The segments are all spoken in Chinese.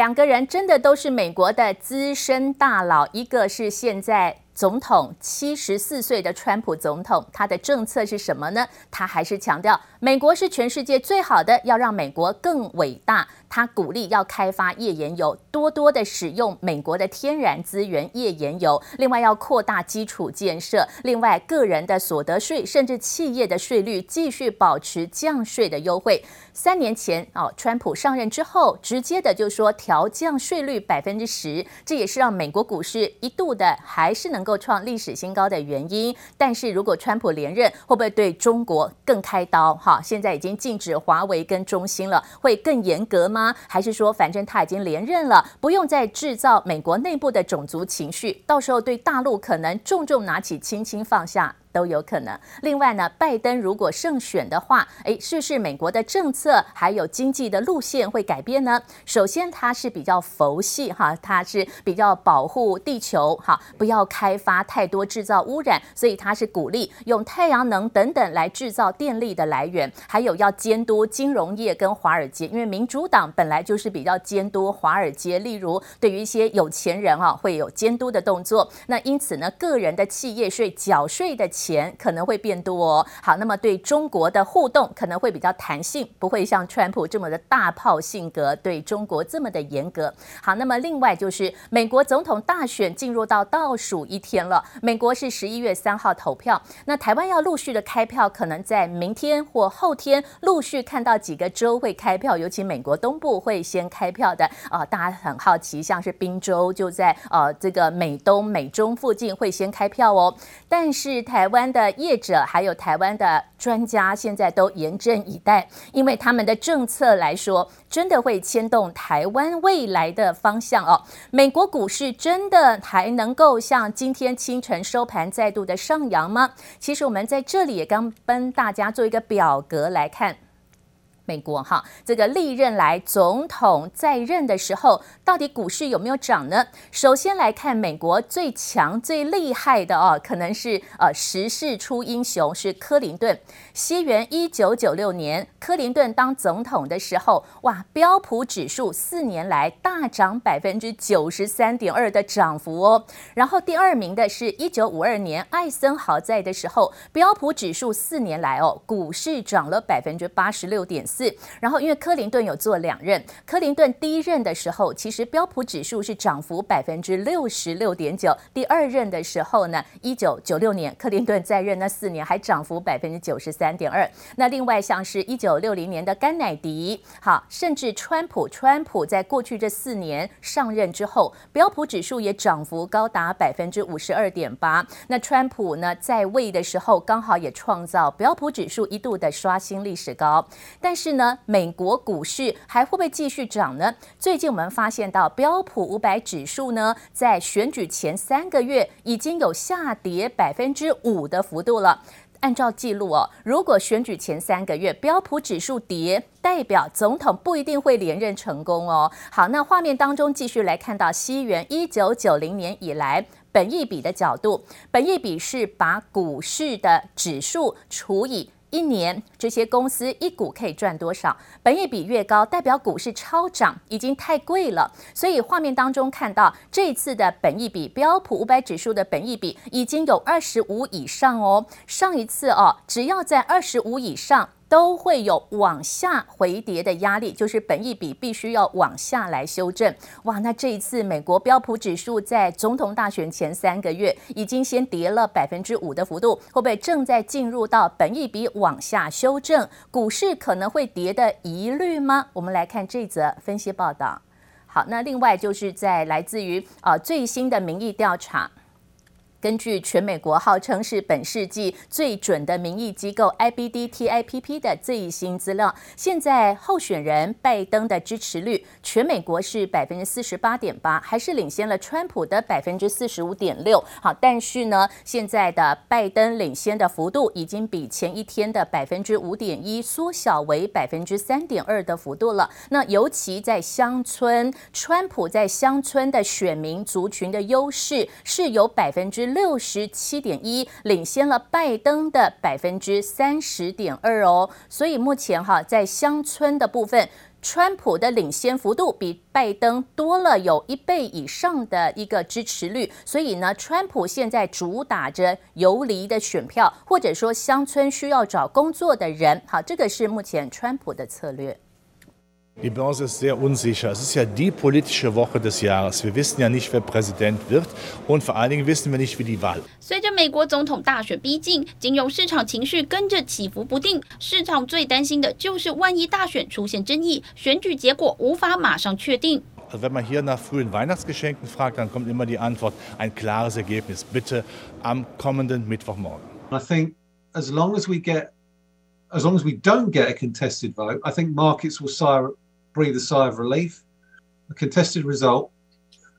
两个人真的都是美国的资深大佬，一个是现在。总统七十四岁的川普总统，他的政策是什么呢？他还是强调美国是全世界最好的，要让美国更伟大。他鼓励要开发页岩油，多多的使用美国的天然资源页岩油。另外要扩大基础建设，另外个人的所得税甚至企业的税率继续保持降税的优惠。三年前哦，川普上任之后，直接的就说调降税率百分之十，这也是让美国股市一度的还是能够创历史新高的原因。但是如果川普连任，会不会对中国更开刀？哈，现在已经禁止华为跟中兴了，会更严格吗？还是说，反正他已经连任了，不用再制造美国内部的种族情绪，到时候对大陆可能重重拿起，轻轻放下。都有可能。另外呢，拜登如果胜选的话，诶，是不是美国的政策还有经济的路线会改变呢？首先，他是比较佛系哈，他是比较保护地球哈，不要开发太多制造污染，所以他是鼓励用太阳能等等来制造电力的来源，还有要监督金融业跟华尔街，因为民主党本来就是比较监督华尔街，例如对于一些有钱人啊会有监督的动作。那因此呢，个人的企业税缴税的。钱可能会变多哦。好，那么对中国的互动可能会比较弹性，不会像川普这么的大炮性格，对中国这么的严格。好，那么另外就是美国总统大选进入到倒数一天了，美国是十一月三号投票，那台湾要陆续的开票，可能在明天或后天陆续看到几个州会开票，尤其美国东部会先开票的啊、大家很好奇，像是宾州就在呃这个美东美中附近会先开票哦，但是台湾的业者还有台湾的专家，现在都严阵以待，因为他们的政策来说，真的会牵动台湾未来的方向哦。美国股市真的还能够像今天清晨收盘再度的上扬吗？其实我们在这里也刚帮大家做一个表格来看。美国哈，这个历任来总统在任的时候，到底股市有没有涨呢？首先来看美国最强最厉害的哦，可能是呃时势出英雄是克林顿。西元一九九六年，克林顿当总统的时候，哇，标普指数四年来大涨百分之九十三点二的涨幅哦。然后第二名的是一九五二年艾森豪在的时候，标普指数四年来哦，股市涨了百分之八十六点。四然后，因为克林顿有做两任，克林顿第一任的时候，其实标普指数是涨幅百分之六十六点九；第二任的时候呢，一九九六年克林顿在任那四年还涨幅百分之九十三点二。那另外像是一九六零年的甘乃迪，好，甚至川普，川普在过去这四年上任之后，标普指数也涨幅高达百分之五十二点八。那川普呢在位的时候，刚好也创造标普指数一度的刷新历史高，但是。是呢，美国股市还会不会继续涨呢？最近我们发现到标普五百指数呢，在选举前三个月已经有下跌百分之五的幅度了。按照记录哦，如果选举前三个月标普指数跌，代表总统不一定会连任成功哦。好，那画面当中继续来看到西元一九九零年以来本益比的角度，本益比是把股市的指数除以。一年这些公司一股可以赚多少？本益比越高，代表股市超涨，已经太贵了。所以画面当中看到这一次的本益比，标普五百指数的本益比已经有二十五以上哦。上一次哦，只要在二十五以上。都会有往下回跌的压力，就是本一比必须要往下来修正。哇，那这一次美国标普指数在总统大选前三个月已经先跌了百分之五的幅度，会不会正在进入到本一比往下修正，股市可能会跌的疑虑吗？我们来看这则分析报道。好，那另外就是在来自于啊最新的民意调查。根据全美国号称是本世纪最准的民意机构 IBD-TIPP 的最新资料，现在候选人拜登的支持率全美国是百分之四十八点八，还是领先了川普的百分之四十五点六。好，但是呢，现在的拜登领先的幅度已经比前一天的百分之五点一缩小为百分之三点二的幅度了。那尤其在乡村，川普在乡村的选民族群的优势是有百分之。六十七点一，领先了拜登的百分之三十点二哦，所以目前哈在乡村的部分。川普的领先幅度比拜登多了有一倍以上的一个支持率，所以呢，川普现在主打着游离的选票，或者说乡村需要找工作的人。好，这个是目前川普的策略。Die Börse ist sehr unsicher. Es ist ja die politische Woche des Jahres. Wir wissen ja nicht, wer Präsident wird und vor allen Dingen wissen wir nicht, wie die Wahl. 随着美国总统大选逼近，金融市场情绪跟着起伏不定。市场最担心的就是万一大选出现争议，选举结果无法马上确定。Wenn man hier nach frühen Weihnachtsgeschenken fragt, dann kommt immer die Antwort: ein klares Ergebnis, bitte am kommenden Mittwochmorgen. I think as long as we get, as long as we don't get a contested vote, I think markets will sigh. breathe a sigh of relief. A contested result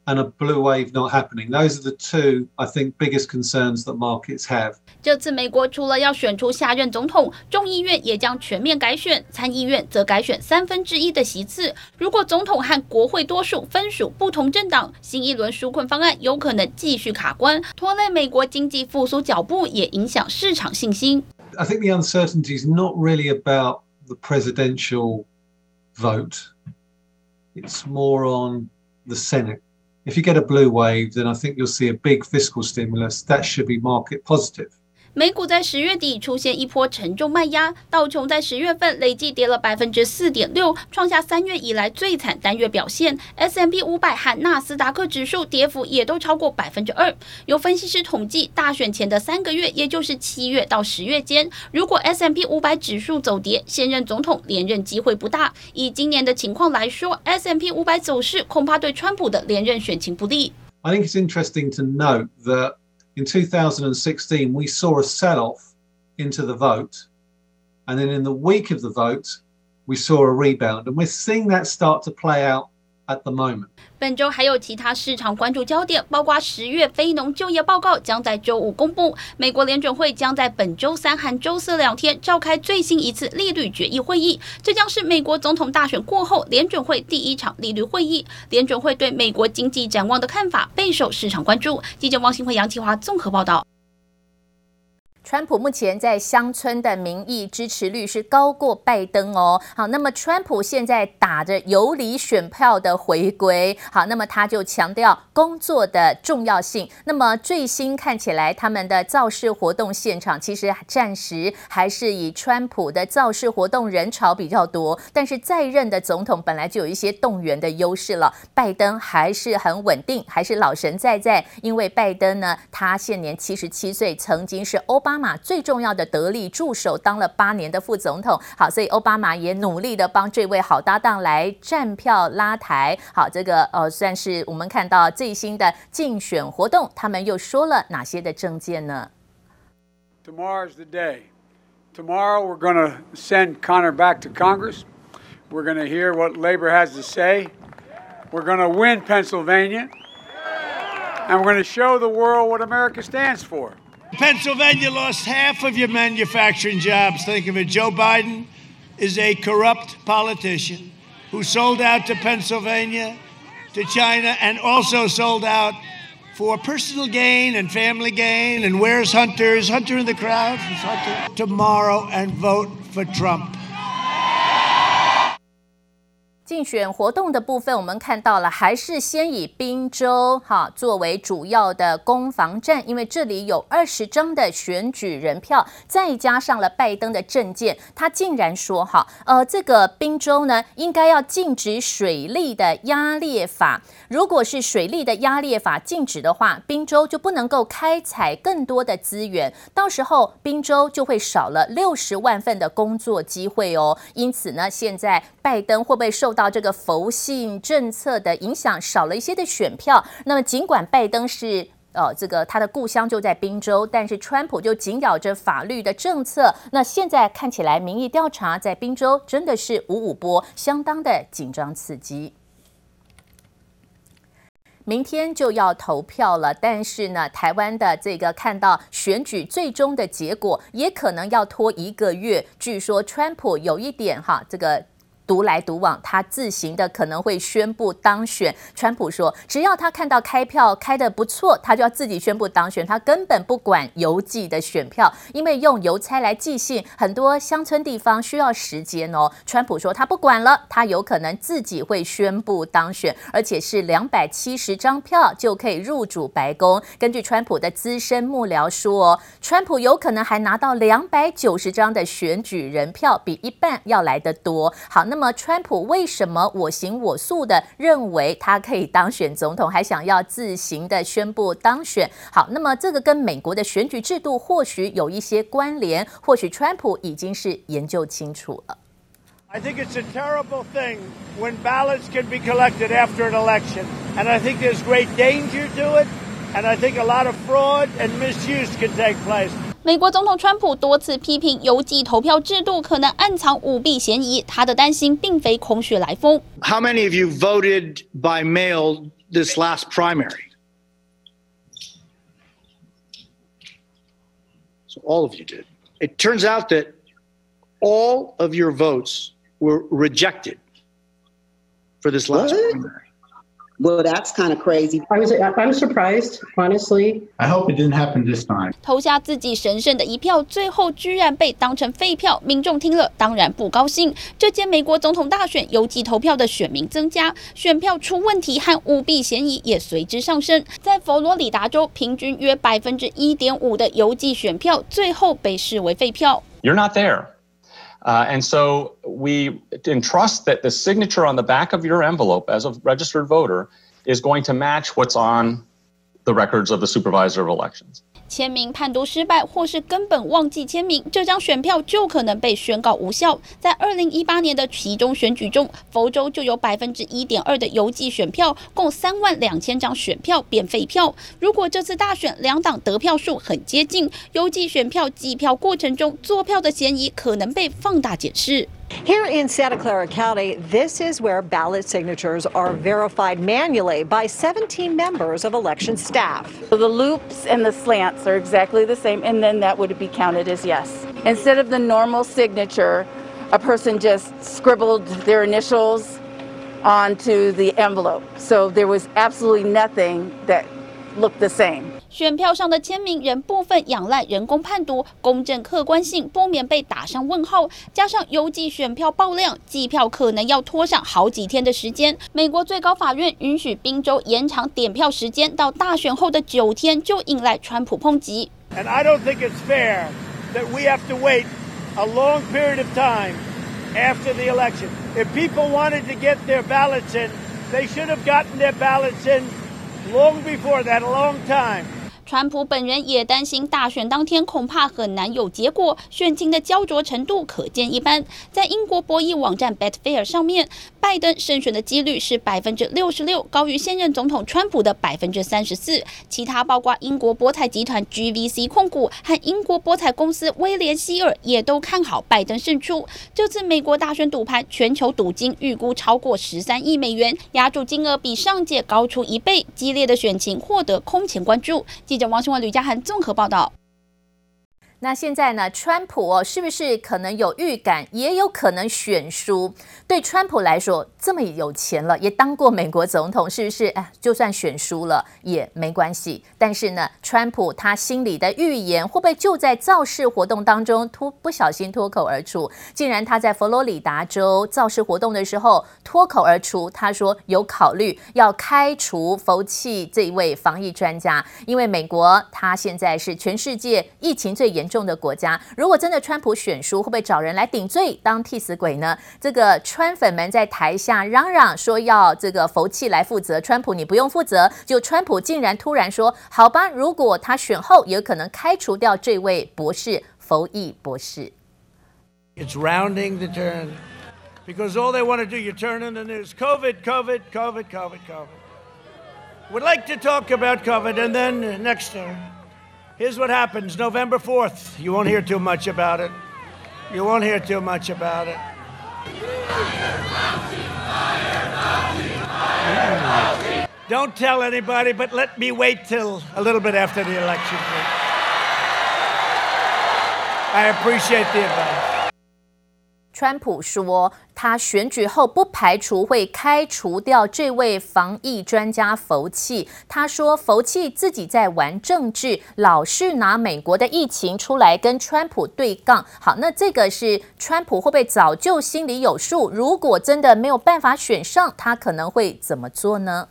and a blue wave not happening. Those are the two, I think, biggest concerns that markets have. 这次美国除了要选出下任总统，众议院也将全面改选，参议院则改选三分之一的席次。如果总统和国会多数分属不同政党，新一轮纾困方案有可能继续卡关，拖累美国经济复苏脚步，也影响市场信心。I think the uncertainty is not really about the presidential vote. It's more on the Senate. If you get a blue wave, then I think you'll see a big fiscal stimulus. That should be market positive. 美股在十月底出现一波沉重卖压，道琼在十月份累计跌了百分之四点六，创下三月以来最惨单月表现。S M P 五百和纳斯达克指数跌幅也都超过百分之二。有分析师统计，大选前的三个月，也就是七月到十月间，如果 S M P 五百指数走跌，现任总统连任机会不大。以今年的情况来说，S M P 五百走势恐怕对川普的连任选情不利。I think it's interesting to note that. In 2016, we saw a sell off into the vote. And then in the week of the vote, we saw a rebound. And we're seeing that start to play out at the moment. 本周还有其他市场关注焦点，包括十月非农就业报告将在周五公布，美国联准会将在本周三和周四两天召开最新一次利率决议会议，这将是美国总统大选过后联准会第一场利率会议。联准会对美国经济展望的看法备受市场关注。记者汪新辉、杨启华综合报道。川普目前在乡村的民意支持率是高过拜登哦。好，那么川普现在打着游离选票的回归，好，那么他就强调工作的重要性。那么最新看起来，他们的造势活动现场其实暂时还是以川普的造势活动人潮比较多，但是在任的总统本来就有一些动员的优势了。拜登还是很稳定，还是老神在在，因为拜登呢，他现年七十七岁，曾经是欧巴。奥巴马最重要的得力助手，当了八年的副总统。好，所以奥巴马也努力的帮这位好搭档来站票拉台。好，这个呃，算是我们看到最新的竞选活动，他们又说了哪些的政见呢？Tomorrow's the day. Tomorrow we're going to send Connor back to Congress. We're going to hear what Labor has to say. We're going to win Pennsylvania. And we're going to show the world what America stands for. Pennsylvania lost half of your manufacturing jobs. Think of it. Joe Biden is a corrupt politician who sold out to Pennsylvania, to China, and also sold out for personal gain and family gain. And where's Hunter? Is Hunter in the crowd? Hunter? Tomorrow and vote for Trump. 竞选活动的部分，我们看到了，还是先以宾州哈作为主要的攻防战，因为这里有二十张的选举人票，再加上了拜登的政见，他竟然说哈，呃，这个宾州呢，应该要禁止水利的压裂法。如果是水利的压裂法禁止的话，宾州就不能够开采更多的资源，到时候宾州就会少了六十万份的工作机会哦。因此呢，现在拜登会不会受到这个佛系政策的影响，少了一些的选票？那么尽管拜登是呃这个他的故乡就在宾州，但是川普就紧咬着法律的政策。那现在看起来民意调查在宾州真的是五五波，相当的紧张刺激。明天就要投票了，但是呢，台湾的这个看到选举最终的结果，也可能要拖一个月。据说川普有一点哈，这个。独来独往，他自行的可能会宣布当选。川普说，只要他看到开票开得不错，他就要自己宣布当选，他根本不管邮寄的选票，因为用邮差来寄信，很多乡村地方需要时间哦。川普说他不管了，他有可能自己会宣布当选，而且是两百七十张票就可以入主白宫。根据川普的资深幕僚说，川普有可能还拿到两百九十张的选举人票，比一半要来得多。好，那么么川普为什么我行我素的认为他可以当选总统，还想要自行的宣布当选？好，那么这个跟美国的选举制度或许有一些关联，或许川普已经是研究清楚了。I think it's a terrible thing when ballots can be collected after an election, and I think there's great danger to it, and I think a lot of fraud and misuse can take place. 美国总统川普多次批评邮寄投票制度可能暗藏舞弊嫌疑，他的担心并非空穴来风。How many of you voted by mail this last primary? So all of you did. It turns out that all of your votes were rejected for this last What? primary. Well, that's kind of crazy. I was I'm surprised, honestly. I hope it didn't happen this time. 投下自己神圣的一票，最后居然被当成废票，民众听了当然不高兴。这届美国总统大选邮寄投票的选民增加，选票出问题和舞弊嫌疑也随之上升。在佛罗里达州，平均约百分之一点五的邮寄选票最后被视为废票。You're not there. Uh, and so we entrust that the signature on the back of your envelope as a registered voter is going to match what's on the records of the supervisor of elections. 签名判读失败，或是根本忘记签名，这张选票就可能被宣告无效。在二零一八年的其中选举中，佛州就有百分之一点二的邮寄选票，共三万两千张选票变废票。如果这次大选两党得票数很接近，邮寄选票计票过程中作票的嫌疑可能被放大检视。Here in Santa Clara County, this is where ballot signatures are verified manually by 17 members of election staff. So the loops and the slants are exactly the same, and then that would be counted as yes. Instead of the normal signature, a person just scribbled their initials onto the envelope. So there was absolutely nothing that looked the same. 选票上的签名仍部分仰赖人工判读，公正客观性不免被打上问号。加上邮寄选票爆量，计票可能要拖上好几天的时间。美国最高法院允许宾州延长点票时间到大选后的九天，就引来川普抨击。And I don't think it's fair that we have to wait a long period of time after the election. If people wanted to get their ballots in, they should have gotten their ballots in long before that, a long time. 川普本人也担心大选当天恐怕很难有结果，选情的焦灼程度可见一斑。在英国博弈网站 Betfair 上面，拜登胜选的几率是百分之六十六，高于现任总统川普的百分之三十四。其他包括英国博彩集团 GVC 控股和英国博彩公司威廉希尔也都看好拜登胜出。这次美国大选赌盘，全球赌金预估超过十三亿美元，押注金额比上届高出一倍，激烈的选情获得空前关注。记者王雄文、吕家涵综合报道。那现在呢？川普，是不是可能有预感，也有可能选输？对川普来说，这么有钱了，也当过美国总统，是不是？哎，就算选输了也没关系。但是呢，川普他心里的预言会不会就在造势活动当中脱不小心脱口而出？竟然他在佛罗里达州造势活动的时候脱口而出，他说有考虑要开除福奇这一位防疫专家，因为美国他现在是全世界疫情最严重的国家，如果真的川普选输，会不会找人来顶罪当替死鬼呢？这个川粉们在台下嚷嚷说要这个福奇来负责，川普你不用负责。就川普竟然突然说：“好吧，如果他选后，有可能开除掉这位博士福奇博士。” It's rounding the turn because all they want to do, you turn in the news, COVID, COVID, COVID, COVID, COVID. Would like to talk about COVID, and then next year. Here's what happens November 4th. You won't hear too much about it. You won't hear too much about it. Don't tell anybody, but let me wait till a little bit after the election. I appreciate the advice. 川普说，他选举后不排除会开除掉这位防疫专家福气。他说，福气自己在玩政治，老是拿美国的疫情出来跟川普对杠。好，那这个是川普会不会早就心里有数？如果真的没有办法选上，他可能会怎么做呢？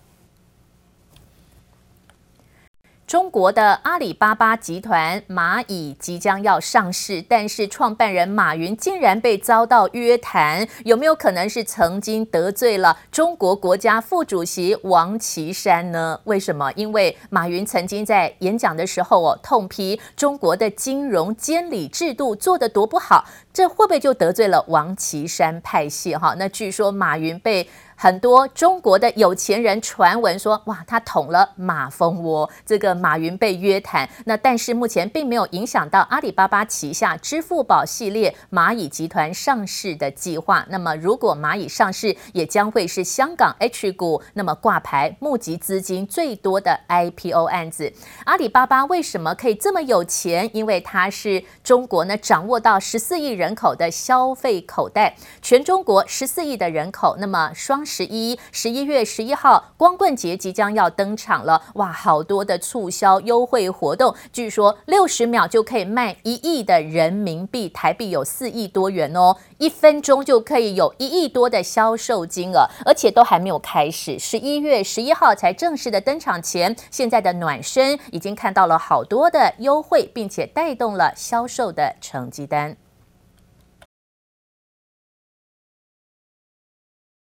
中国的阿里巴巴集团蚂蚁即将要上市，但是创办人马云竟然被遭到约谈，有没有可能是曾经得罪了中国国家副主席王岐山呢？为什么？因为马云曾经在演讲的时候哦，痛批中国的金融监理制度做得多不好，这会不会就得罪了王岐山派系？哈，那据说马云被。很多中国的有钱人传闻说，哇，他捅了马蜂窝，这个马云被约谈。那但是目前并没有影响到阿里巴巴旗下支付宝系列蚂蚁集团上市的计划。那么如果蚂蚁上市，也将会是香港 H 股那么挂牌募集资金最多的 IPO 案子。阿里巴巴为什么可以这么有钱？因为它是中国呢掌握到十四亿人口的消费口袋，全中国十四亿的人口，那么双。十一十一月十一号，光棍节即将要登场了，哇，好多的促销优惠活动，据说六十秒就可以卖一亿的人民币，台币有四亿多元哦，一分钟就可以有一亿多的销售金额，而且都还没有开始，十一月十一号才正式的登场前，现在的暖身已经看到了好多的优惠，并且带动了销售的成绩单。